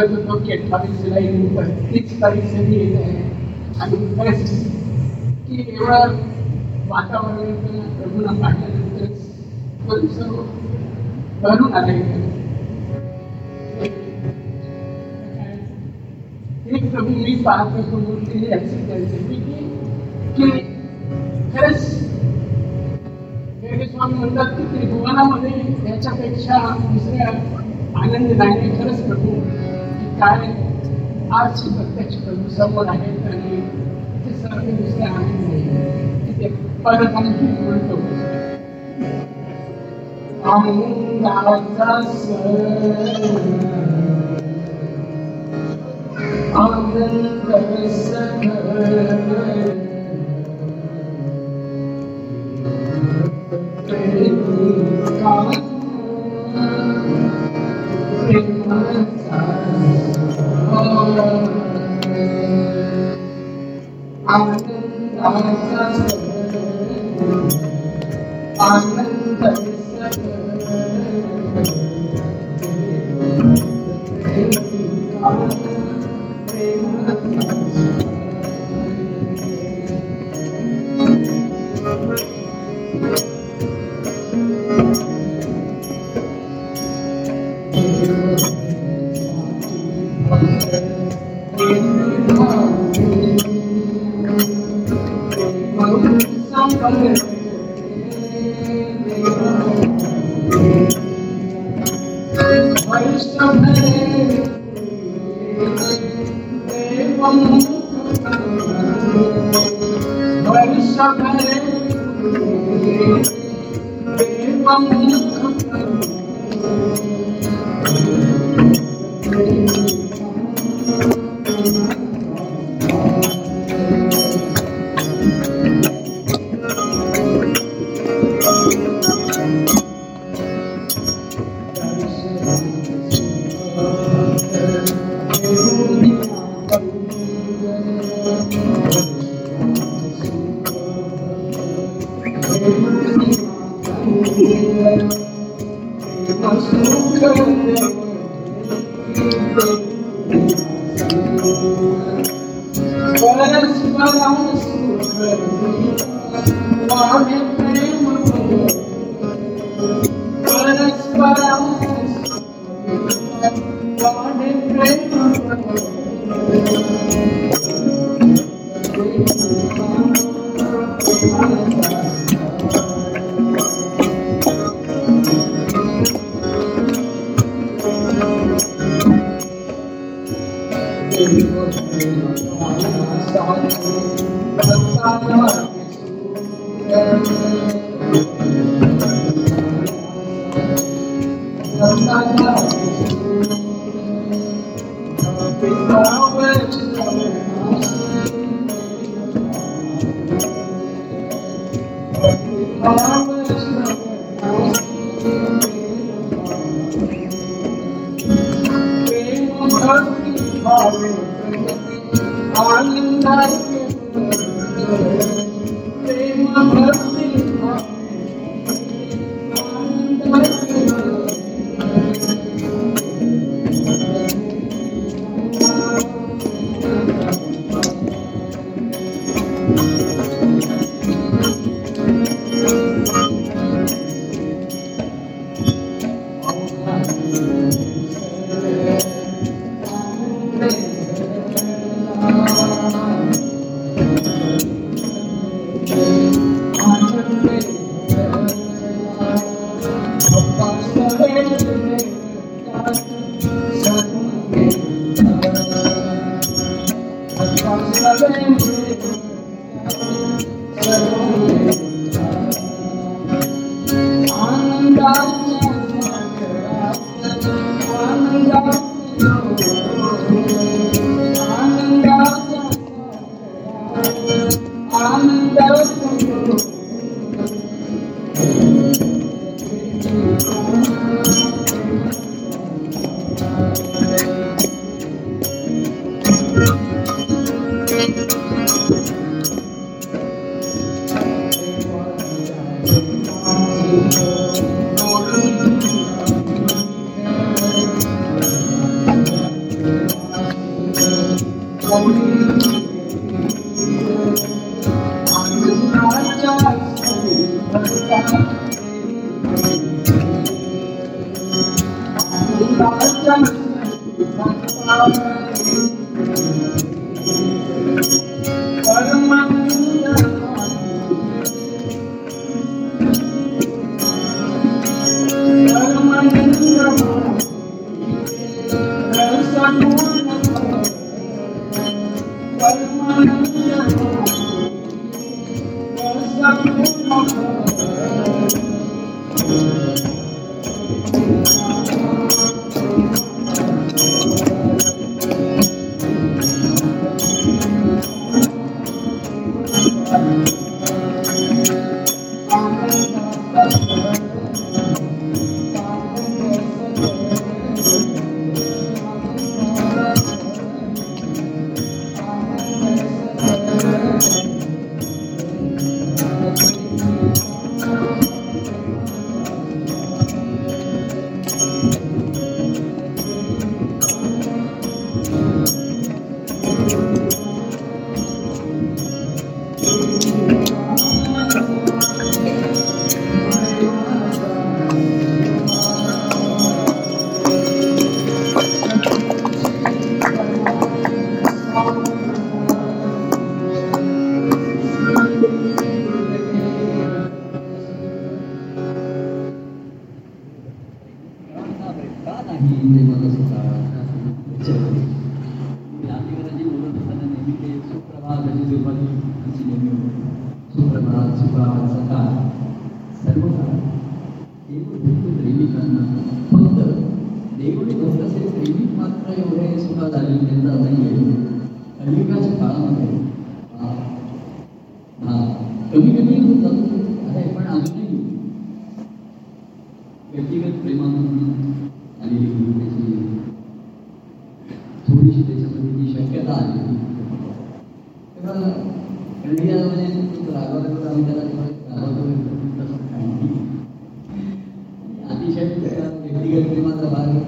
आपण जो बघत होतो की अठ्ठावीस जुलै तीस तारीख सगळी येत आहे. आणि खरंच की एवढं वातावरण प्रभूला पाहिल्यानंतर पण सर्व भरून आले हे प्रभू मी पाहतो समोर ते असे त्यांचे की खरंच स्वामी म्हणतात की त्रिभुवनामध्ये याच्यापेक्षा दुसऱ्या आनंद नाही खरंच प्रभू. की काय आज प्रत्यक्ष प्रभू समोर आहेत आणि ते सर्व दुसरे आनंद नाही की ते परत आणखी बोलतो आनंदाचा sir Anand sir lòng Anh tin đại sa sự Anh tin tự sa sự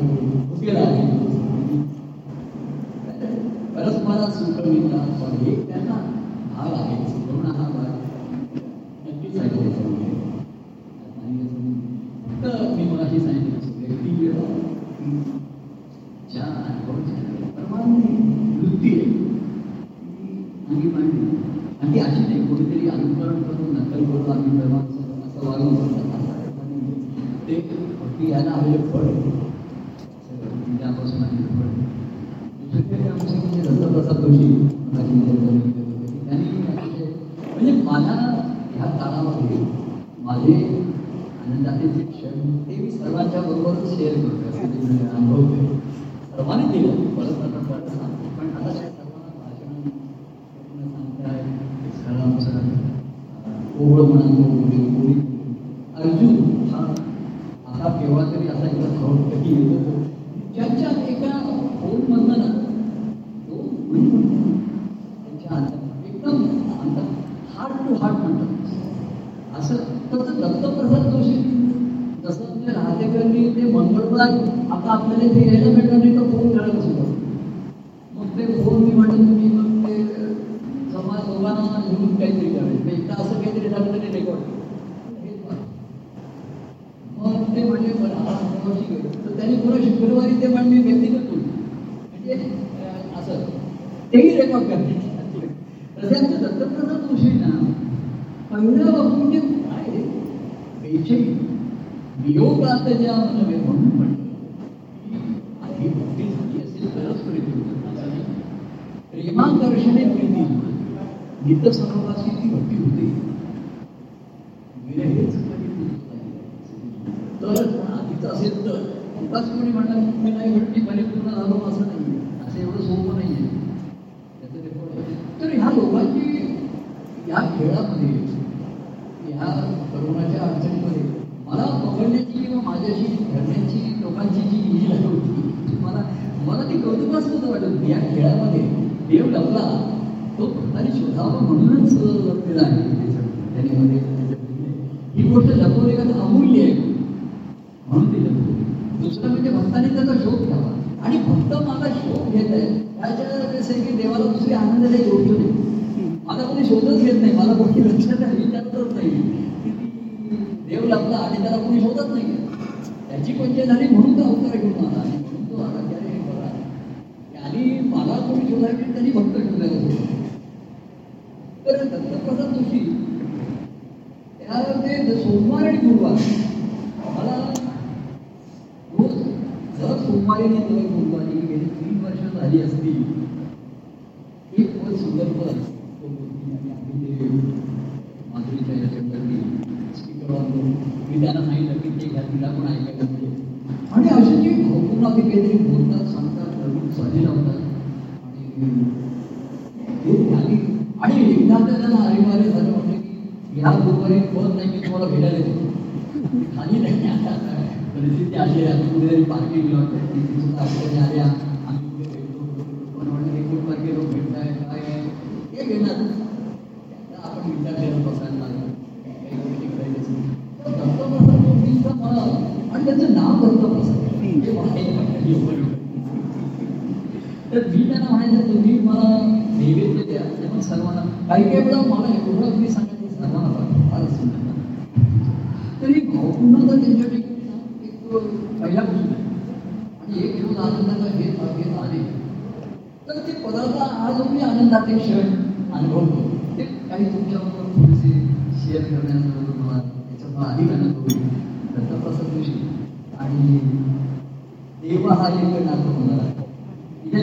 mm you. म्हणूनच आपल्याला आहे त्याच्यामध्ये. ही गोष्ट लपवली का अमूल्य आहे. म्हणून ती लपवली दुसरं म्हणजे भक्ताने त्याचा शोध घ्यावा. आणि भक्त माझा शोध घेत आहे. त्याच्या कसं की देवाला दुसरी आनंदाची गोष्ट नाही. माझा कोणी शोधच घेत नाही. मला कोणी लक्षात विचारतच नाही. देव लपला आणि त्याला कोणी शोधत नाही. त्याची पंचायत झाली dari pagi bilang itu akhirnya yang share करण्याचा तुम्हाला त्याच्यामुळे अधिक आनंद जोशी आणि देव हा एक नाटक होणार आहे. इथे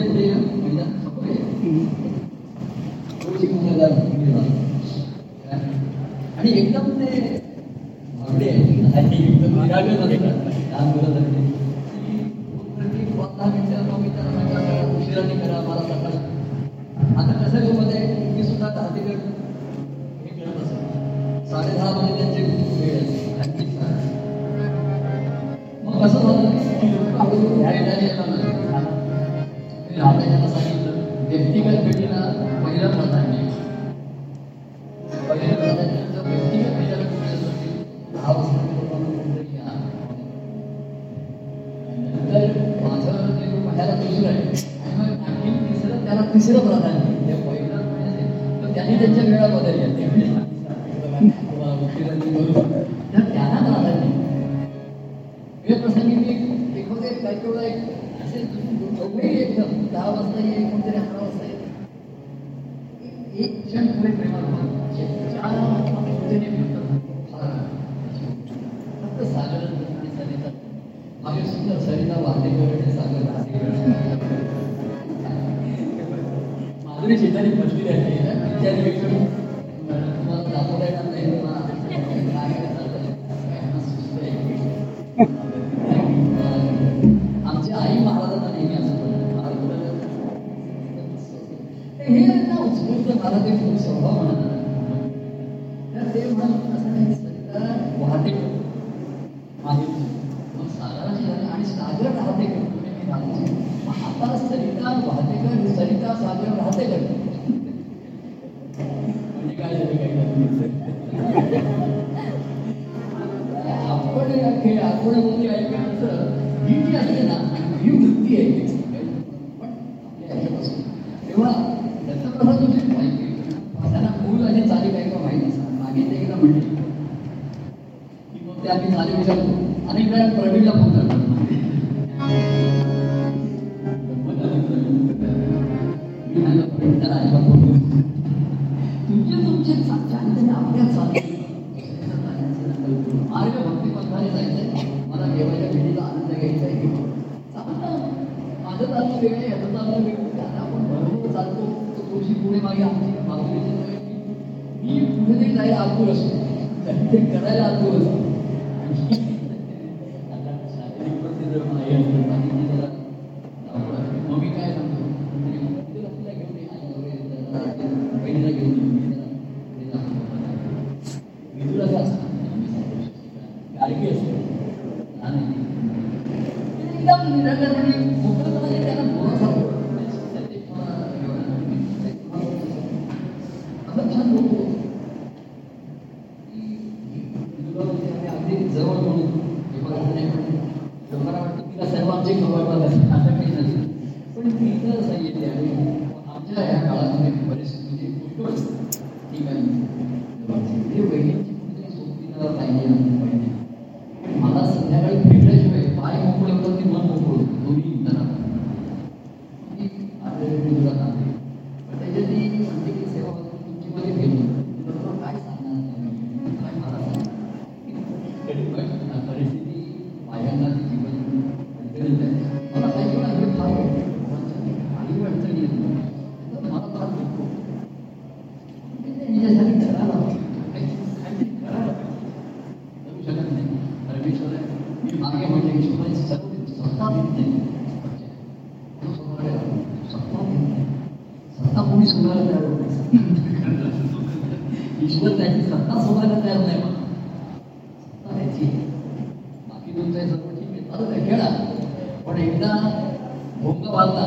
आणि एकदम ते भागडे आणि एकदम लहान मुलासाठी कृती त्याचा प्रभाव तुझे माहिती त्यांना मूल आणि चाली काय का मागे ते एकदा म्हटले ते आम्ही चाली अनेक वेळा प्रवीणला फोन करतो. स्वतःला तयार होत नाही ईश्वर त्याची सत्ता स्वतःला तयार नाही सत्ता त्याची बाकी तुमच्या सर्व ठीक आहे चालत खेळा? पण एकदा भोंगा बांधला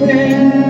friend.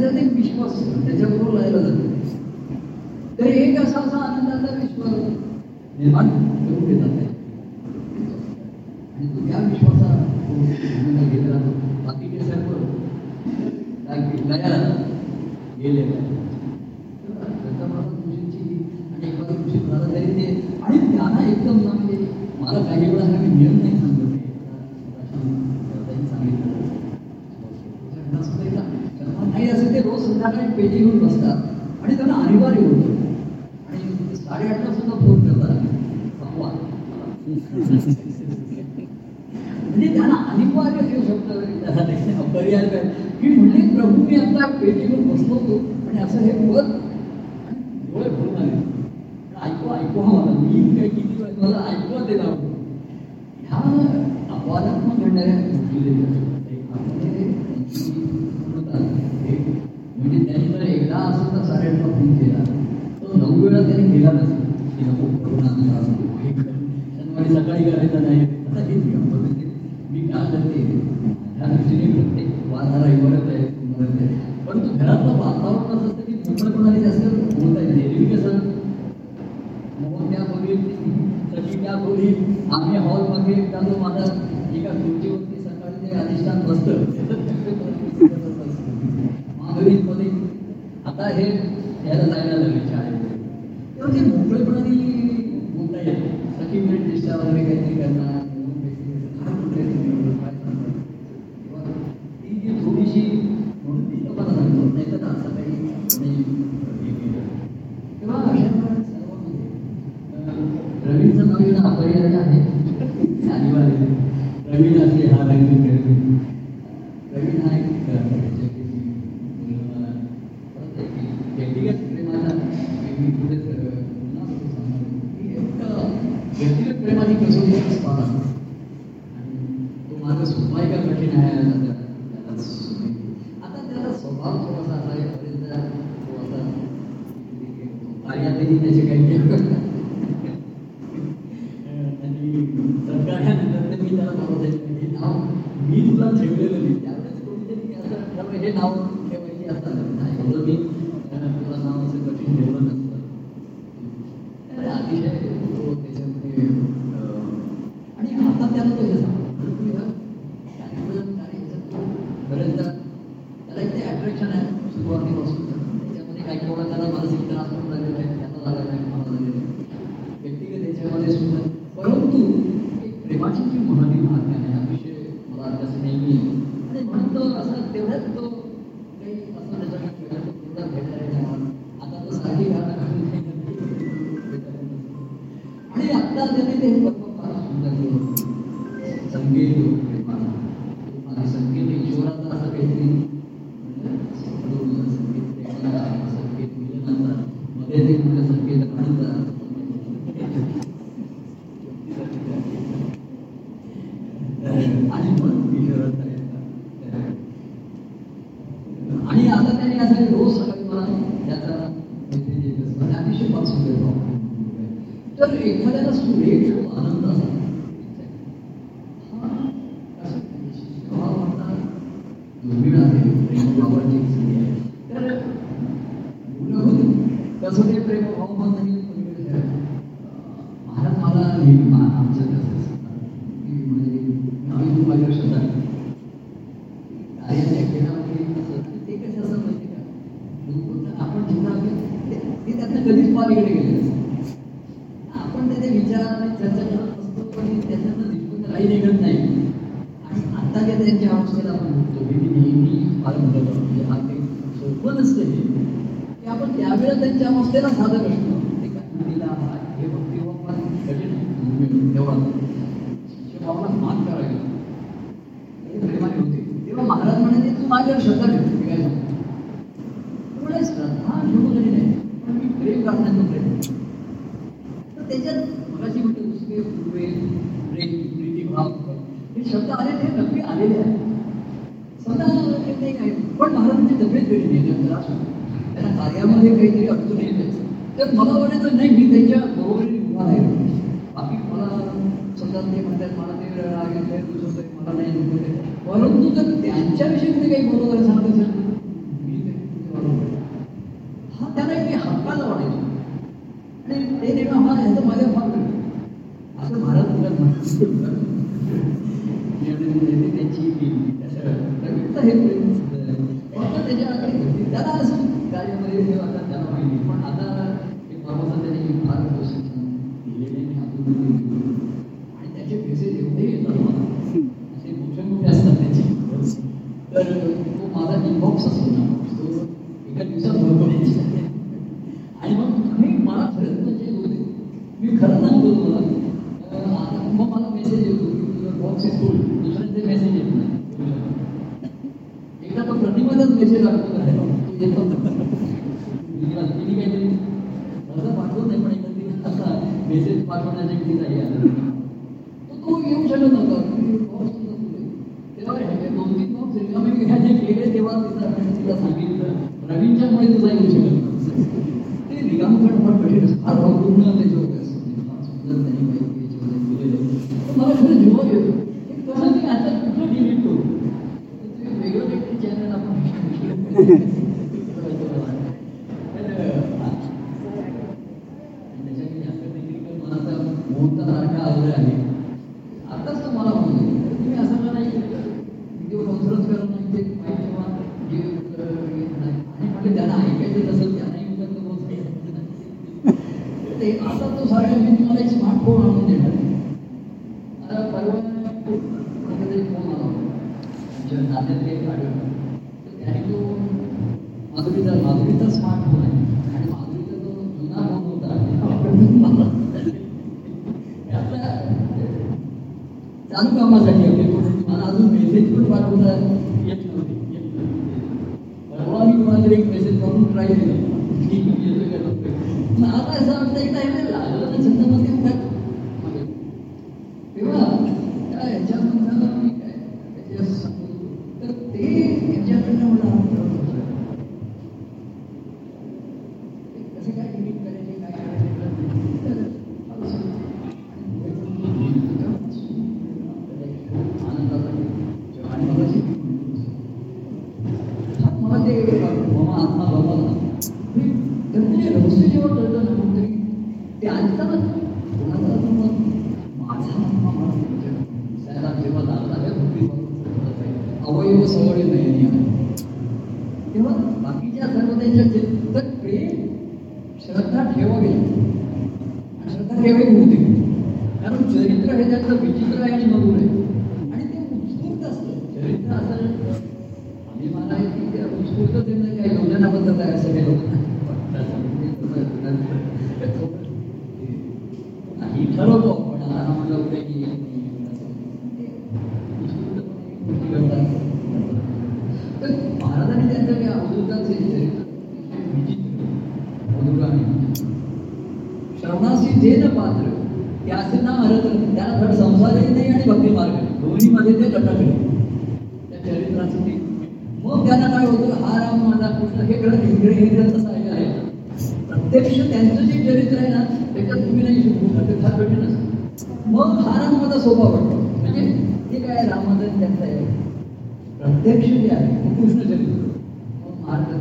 त्याच्यात एक विश्वास त्याच्याबरोबर राहिला जातो. तर एक असा असा आनंदाचा विश्वास. निर्माण त्याचा ज्ञान असतो पण त्याच्यातनं दिसून काही निघत नाही. आणि आता काय त्यांच्या अवस्थेला आपण म्हणतो हे मी नेहमी फार म्हणत म्हणजे हा ते सोपं नसतं हे. की आपण त्यावेळेला त्यांच्या अवस्थेला साधक असतो एका मुलीला हे भक्तिभाव फार कठीण आहे. तेव्हा शिष्यभावाला मात करावी. Mm-hmm. मधुर श्रवणाशी जे न पात्र त्याचे नाम हरत त्याला धड संसारही नाही आणि भक्ती मार्ग नाही. दोन्हीमध्ये ते लटकले त्या चरित्राचं ते मग त्यांना काय होतं? हा राम माझा कृष्ण हे खरं इंद्रिय हे ग्रंथ आहे. प्रत्यक्ष त्यांचं जे चरित्र आहे ना त्याच्यात तुम्ही नाही शिकू शकत फार कठीण मग हा राम माझा सोपा पडतो म्हणजे ते काय रामाचं त्यांचं आहे? प्रत्यक्ष जे आहे. कृष्ण चरित्र. मग मार्ग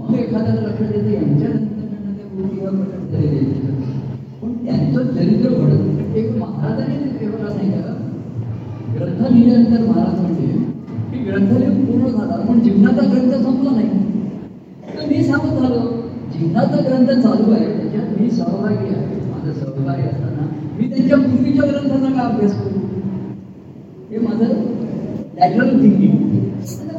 मग एखाद्याला लक्षात येतं यांच्या पण त्यांचं चरित्र घडत एक महाराजांनी ते ग्रंथ लिहिल्यानंतर महाराज म्हणजे की पूर्ण झाला पण जीवनाचा ग्रंथ संपला नाही. तर मी सांगत झालो जीवनाचा ग्रंथ चालू आहे त्याच्यात मी सहभागी आहे. माझं असताना मी त्यांच्या पूर्वीच्या ग्रंथाचा का अभ्यास करू? हे माझं लॅटरल थिंकिंग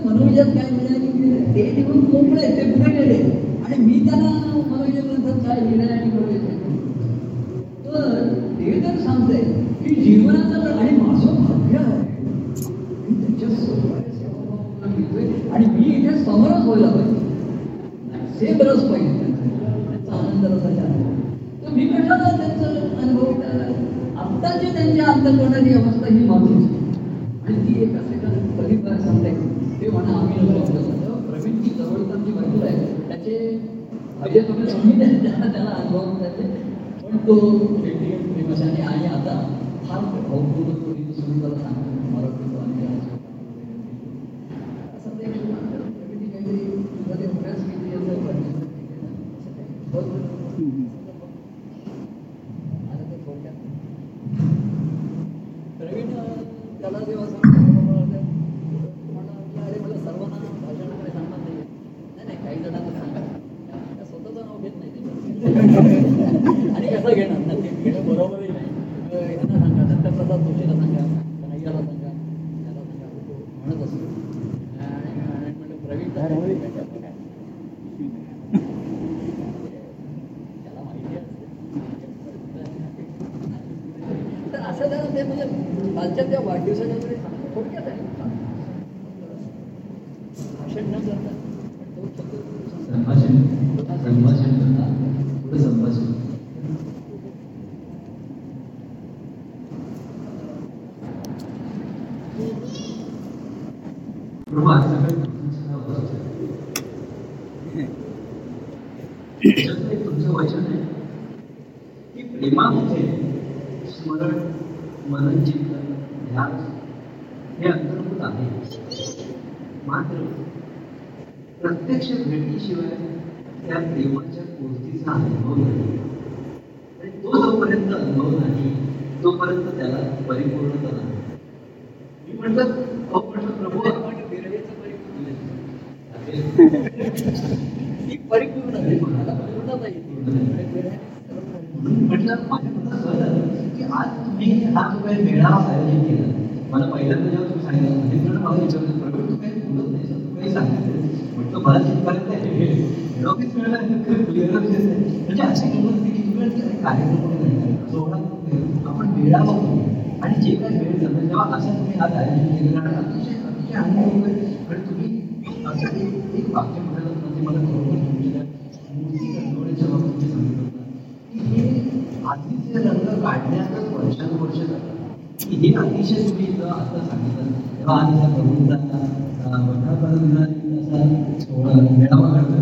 मनोविजात काय म्हणजे की ते निघून मोकळे आहेत, ते पुढे गेले. आणि मी त्यांना मनोजनंतर काय लिहिलं आणि कळवायचं तर हे तर सांगतंय की जीवनाचं आणि माझं भाग्य आहे. मी त्याच्या सहकार्य आणि मी इथे समरस व्हायला पाहिजे. सेम रस पाहिजे त्यांचा आनंद रसाचा तर मी कशाला त्यांचं अनुभव आत्ताची त्यांच्या अंतर्गणाची अवस्था ही माझी आणि ती एक असे कधी फार सांगते ते म्हणा आम्ही नको म्हणतो प्रवीणची जवळची बाजू आहे त्याचे म्हणजे तुम्ही तुम्ही त्यांना त्याला अनुभव त्याचे पण तो भेटी प्रेमाशाने आणि आता फार भावपूर्वक कोणी सुरू त्याला सांगतो मला वाटतं आणि त्याला असं ते एक प्रकृती काहीतरी तुला ते अभ्यास किती याचं पाहिजे. बरोबर. आता ते थोडक्यात. प्रवीण अं, त्याला जेव्हा सांगितलं, बाबा, ते म्हणला की, अरे मला सर्वांना भाषण वगैरे सांगणार नाही नाही नाही काही जणांना सांगा त्या स्वतःचं नाव घेत नाही ते. आणि कसं घेणार ना ते घेणं बरोबरही नाही अं, यांना सांगा दत्तप्रसाद जोशीला सांगा कन्हैयाला सांगा त्याला सांगा तो म्हणत असतो आणि आणि म्हणलं प्रवीण तर त्याला माहिती असते तर असं जरा ते म्हणजे त्या वाढदिवसाच्या वगैरे सांगतो थोडक्यात आहे भाषण न करता पण तो शब्द संभाषण संभाषण करता पुढे संभाषण प्रभू आज सकाळी तुमचं नाव होतं. त्याच्यातलं एक तुमचं वचन आहे की प्रेमामध्ये स्मरण मनन चिंतन ध्यान हे अंतर्भूत आहे मात्र प्रत्यक्ष भेटीशिवाय त्या प्रेमाच्या पूर्तीचा अनुभव नाही. आणि तो जोपर्यंत अनुभव नाही तोपर्यंत त्याला परिपूर्णता नाही. मी म्हणतात अहो म्हटलं प्रभू आपण बिरवेचं परिपूर्ण ही परिपूर्ण आहे मला पूर्णता येते म्हटलं माझ्या मनात सहज की आज तुम्ही हा जो काही मेळावा आयोजित केला मला पहिल्यांदा जेव्हा तुम्ही सांगितलं मला विचारलं प्रवीण तू काही बोलत नाही तू काही म्हणजे अशी कार्यक्रम नाही सोहळा आपण वेळा बघतो आणि जे काही वेळ जातो तेव्हा असं तुम्ही आज आयोजित केलेलं आणि अतिशय अतिशय आनंद आणि तुम्ही असं एक एक वाक्य म्हणायला म्हणजे मला खरोखर तुमच्या मूर्ती रंगवण्याच्या बाबतीत सांगितलं की हे आधीचे रंग काढण्यातच वर्षानुवर्ष जातात की हे अतिशय तुम्ही इथं आता सांगितलं तेव्हा आधीचा प्रभूंचा वर्धापन मेळावा करतो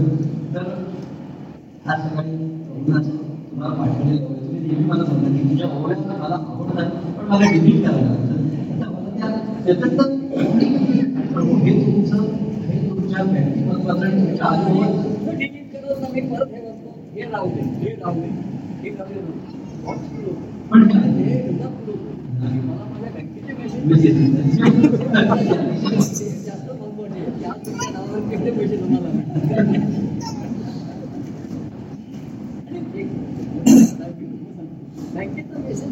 तर आज सकाळी तुम्हाला पाठवलेलं होतं म्हणजे तुम्ही नेहमी मला सांगता की तुझ्या ओळ्या मला आवडतात पण मला डिलीट करायला लागतं आता मला त्या त्याच्यात तर प्रभू हे तुमचं हे तुमच्या व्यक्तिमत्वाचं आणि तुमच्या डिलीट करत मी परत हे म्हणतो हे लावले हे राहू दे एक पण काय? ते मला माझ्या मेसेज जास्त महत्त्वाचे केवढे पैसे तुम्हाला बँकेचा मेसेज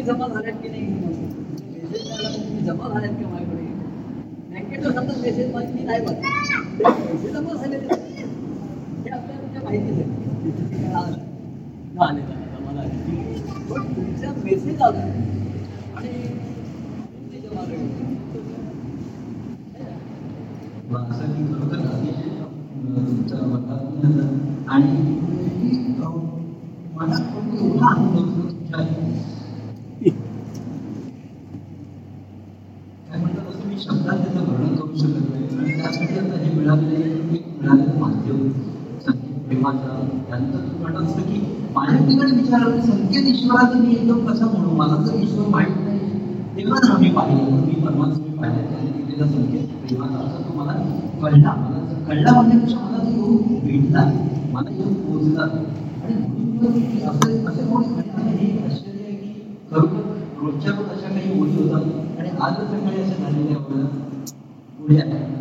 जमा मेसेज की नाही जमा झाल्यात का माझ्याकडे बँकेचा मेसेज मला मी नाही बघ ईश्वराचा मी एकदम कसा म्हणू? मला तर ईश्वर माहीत नाही. तेव्हा आम्ही मी पाहिलं. मी परमात्मा मी पाहिलं. त्याने दिलेला संकेत. प्रेमाचा असं तो मला कळला मला कळला म्हणण्यापेक्षा मला तो योग भेटला मला योग पोचला आणि म्हणून असं असे कोणी आणि हे आश्चर्य आहे की खरोखर रोजच्या रोज अशा काही गोष्टी होतात. आणि आज सकाळी असं झालेलं आहे आपल्याला पुढे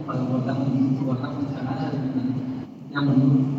वर्धापन वर्धापन सणाच्या त्या म्हणून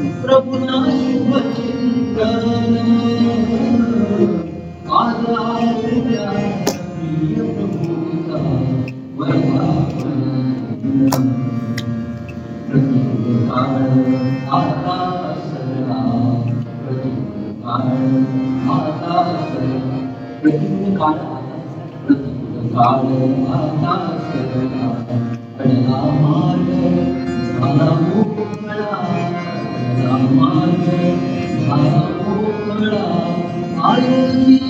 चिंतन प्रभुना शुभ चिंतन आदरापूया प्रिय प्रभूचा वर्धापन प्रतिकूल काळ आता सरला प्रतिकूल काळ आता सरला प्रतिकूल काळ आता प्रतिकूल काळ आता सरला अडला मार्ग झाला मोकळा अडला मार्ग झाला मोकळा आयोजी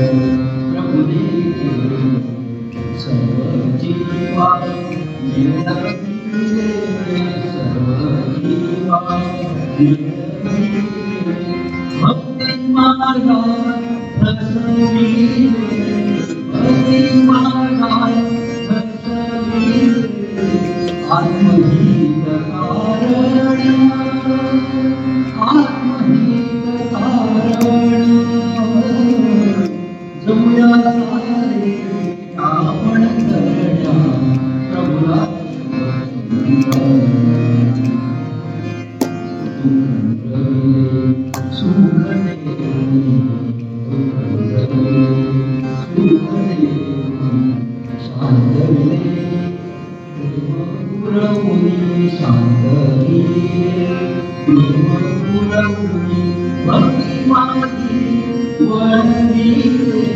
प्रभुने 等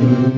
Amen.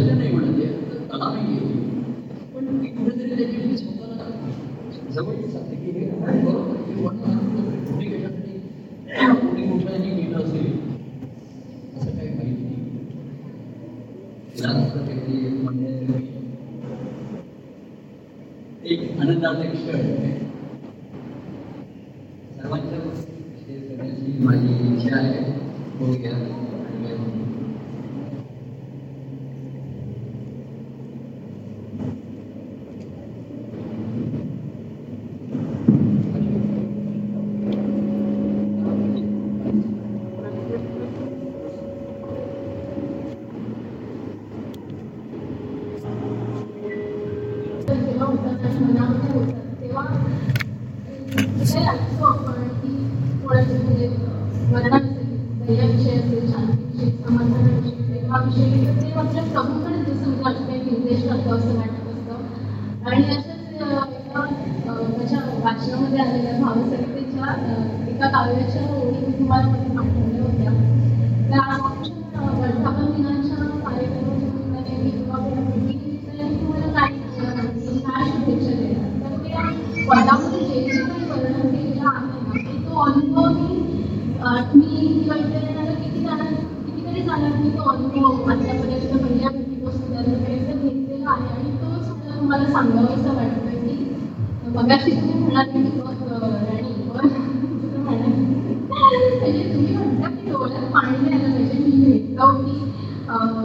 शिकव की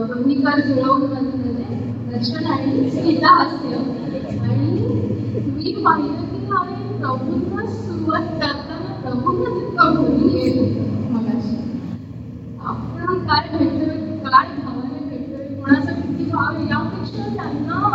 भूमिकर जुळवण्यामध्ये दर्शन आणि सीता हास्य. आणि मी पाहिलं की हांवें प्रभूंना सुरुवात करताना प्रभूंनाच इतकं भूमी येईल मगाशी. आपण काय भेटतोय, काय भावाने भेटतोय, कोणाचं किती भाव यापेक्षा त्यांना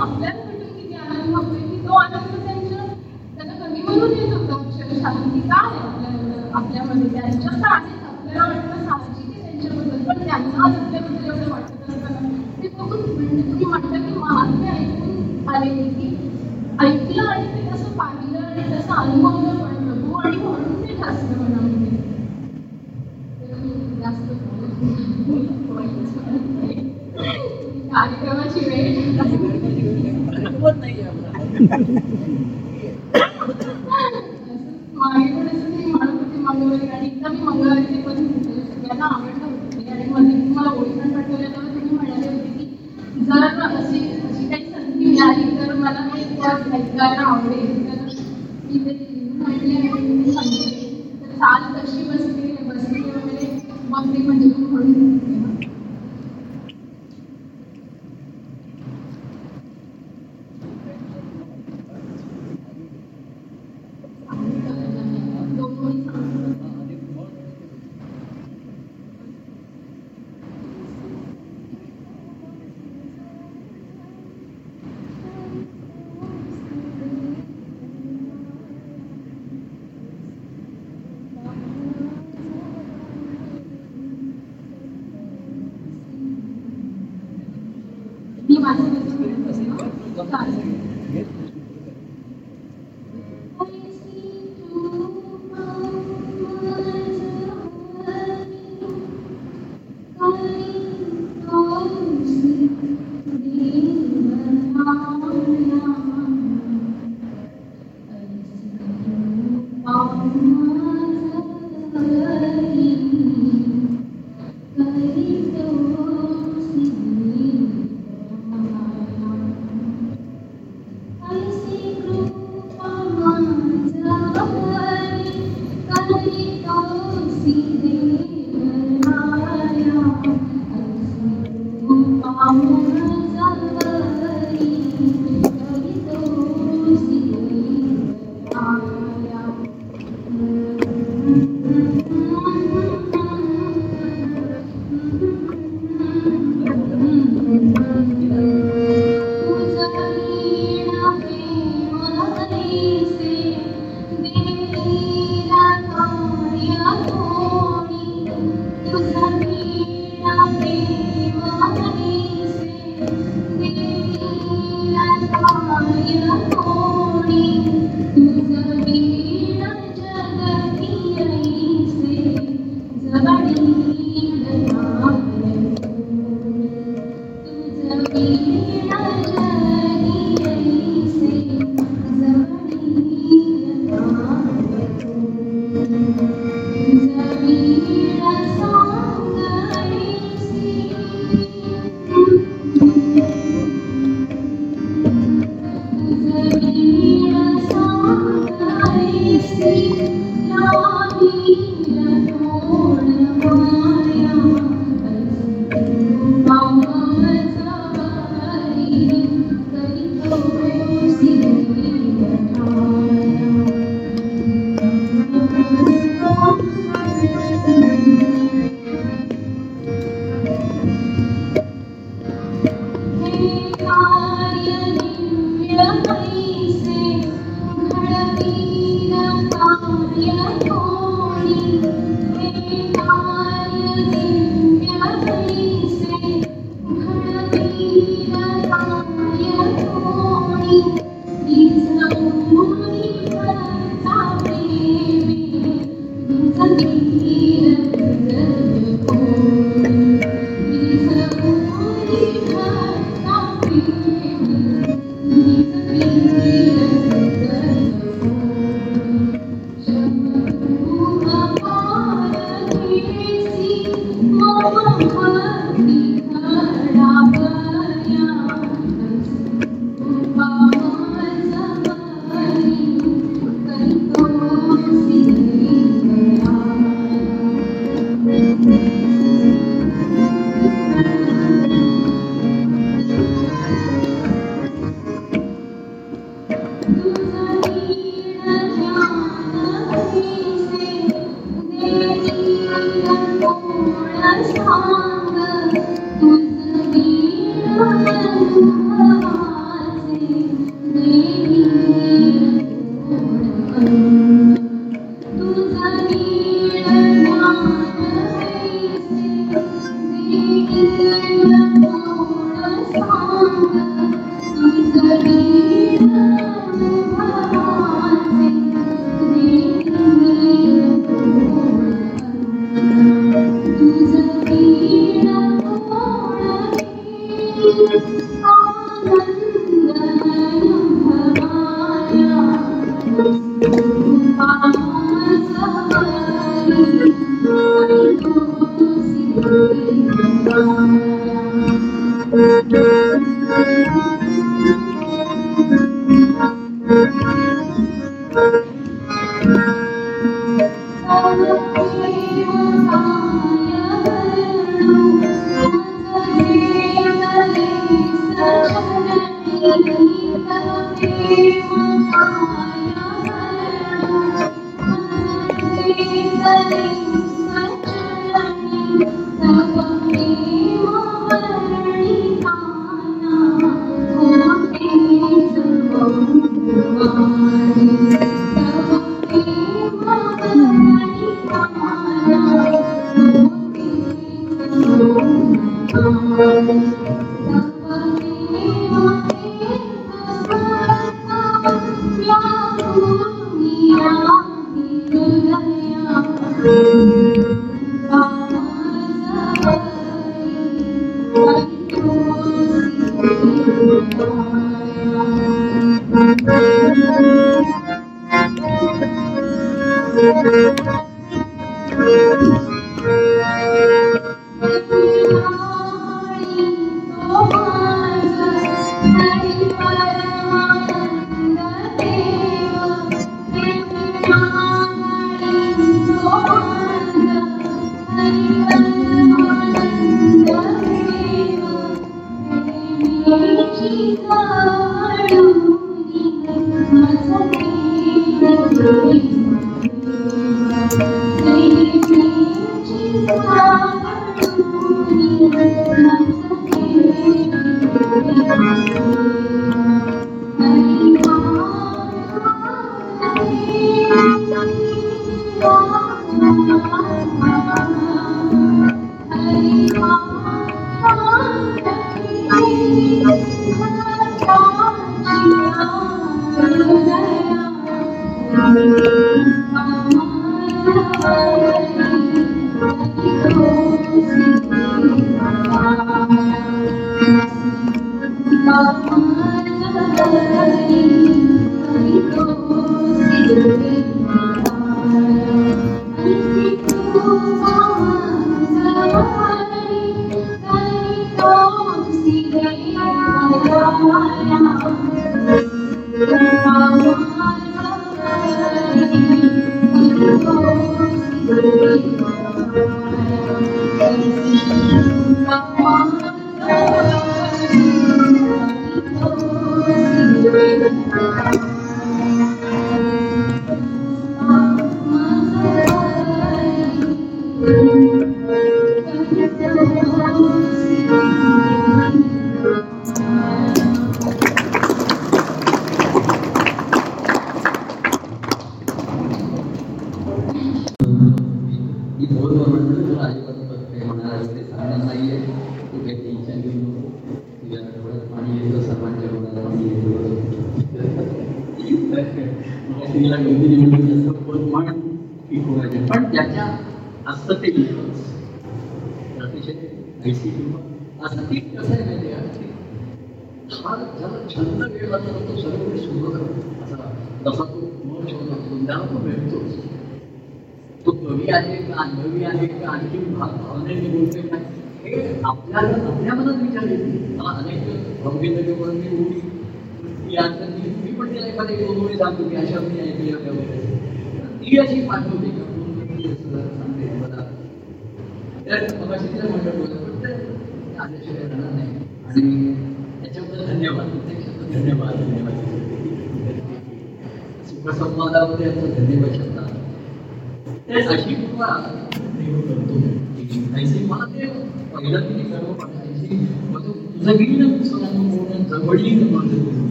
मी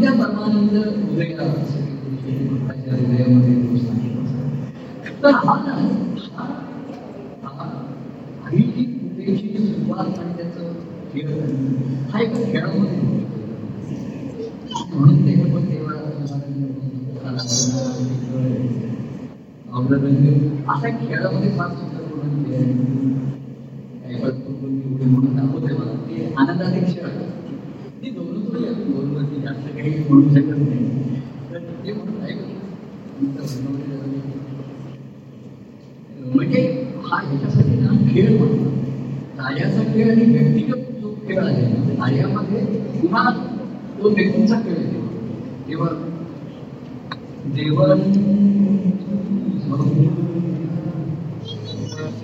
त्या परमानंद हृदयामध्ये तर हा ही जी सुरुवात आणि त्याचं खेळ हा एका खेळामध्ये म्हणून ते पण तेव्हा असा खेळामध्ये फार सुंदर म्हणून काही म्हणून दाखवते मला ते आनंदाचे क्षण ती दोन थोडी दोनवरती जास्त काही म्हणू शकत नाही तर ते म्हणून म्हणजे हा याच्यासाठी ना खेळ म्हणतो कार्याचा खेळ आणि व्यक्तिगत जो खेळ आहे कार्यामध्ये पुन्हा तो व्यक्तीचा खेळ आहे. तेव्हा देवन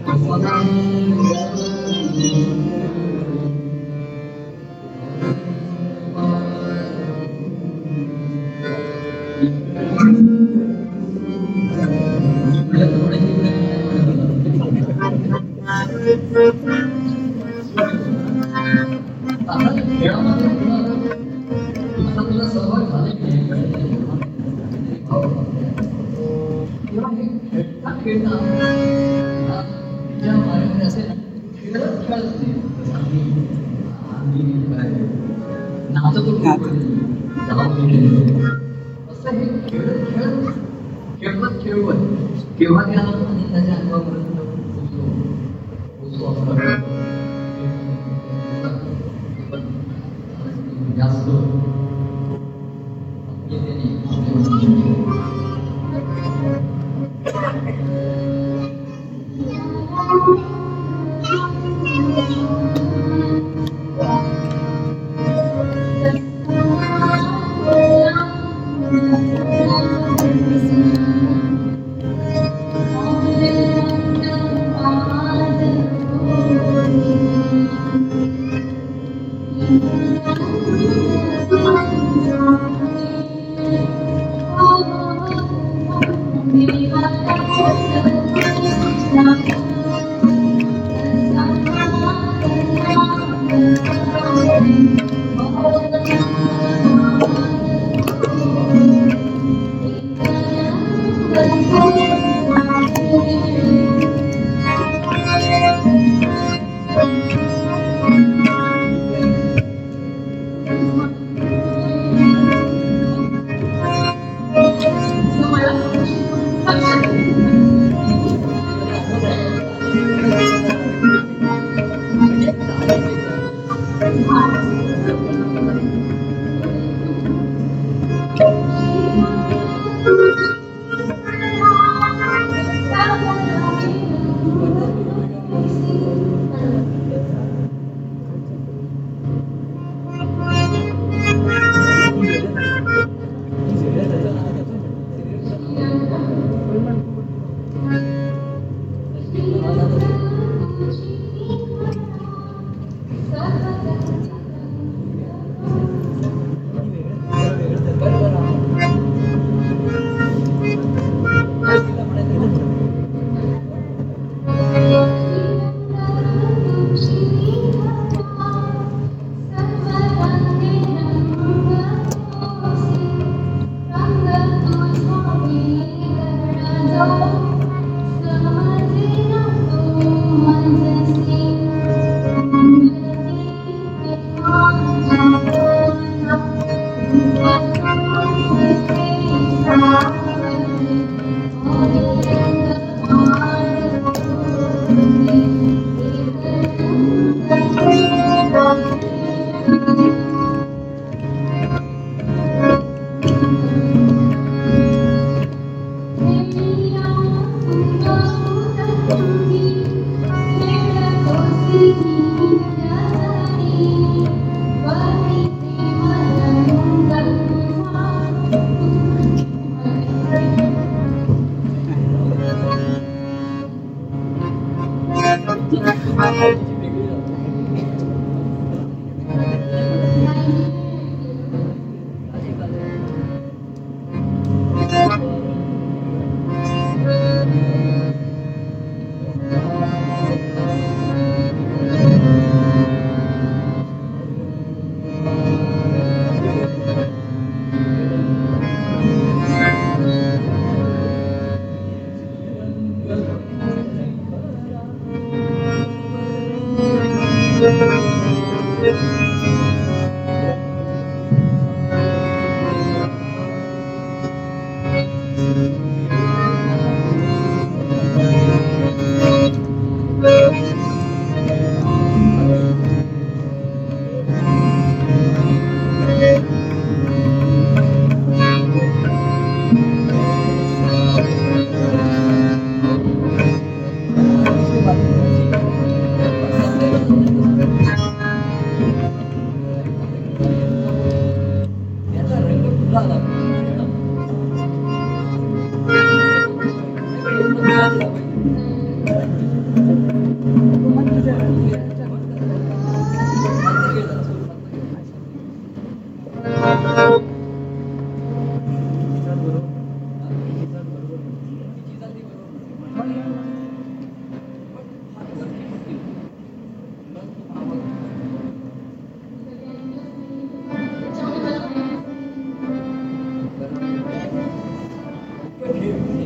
भगवान Kita yang lain rasanya देवा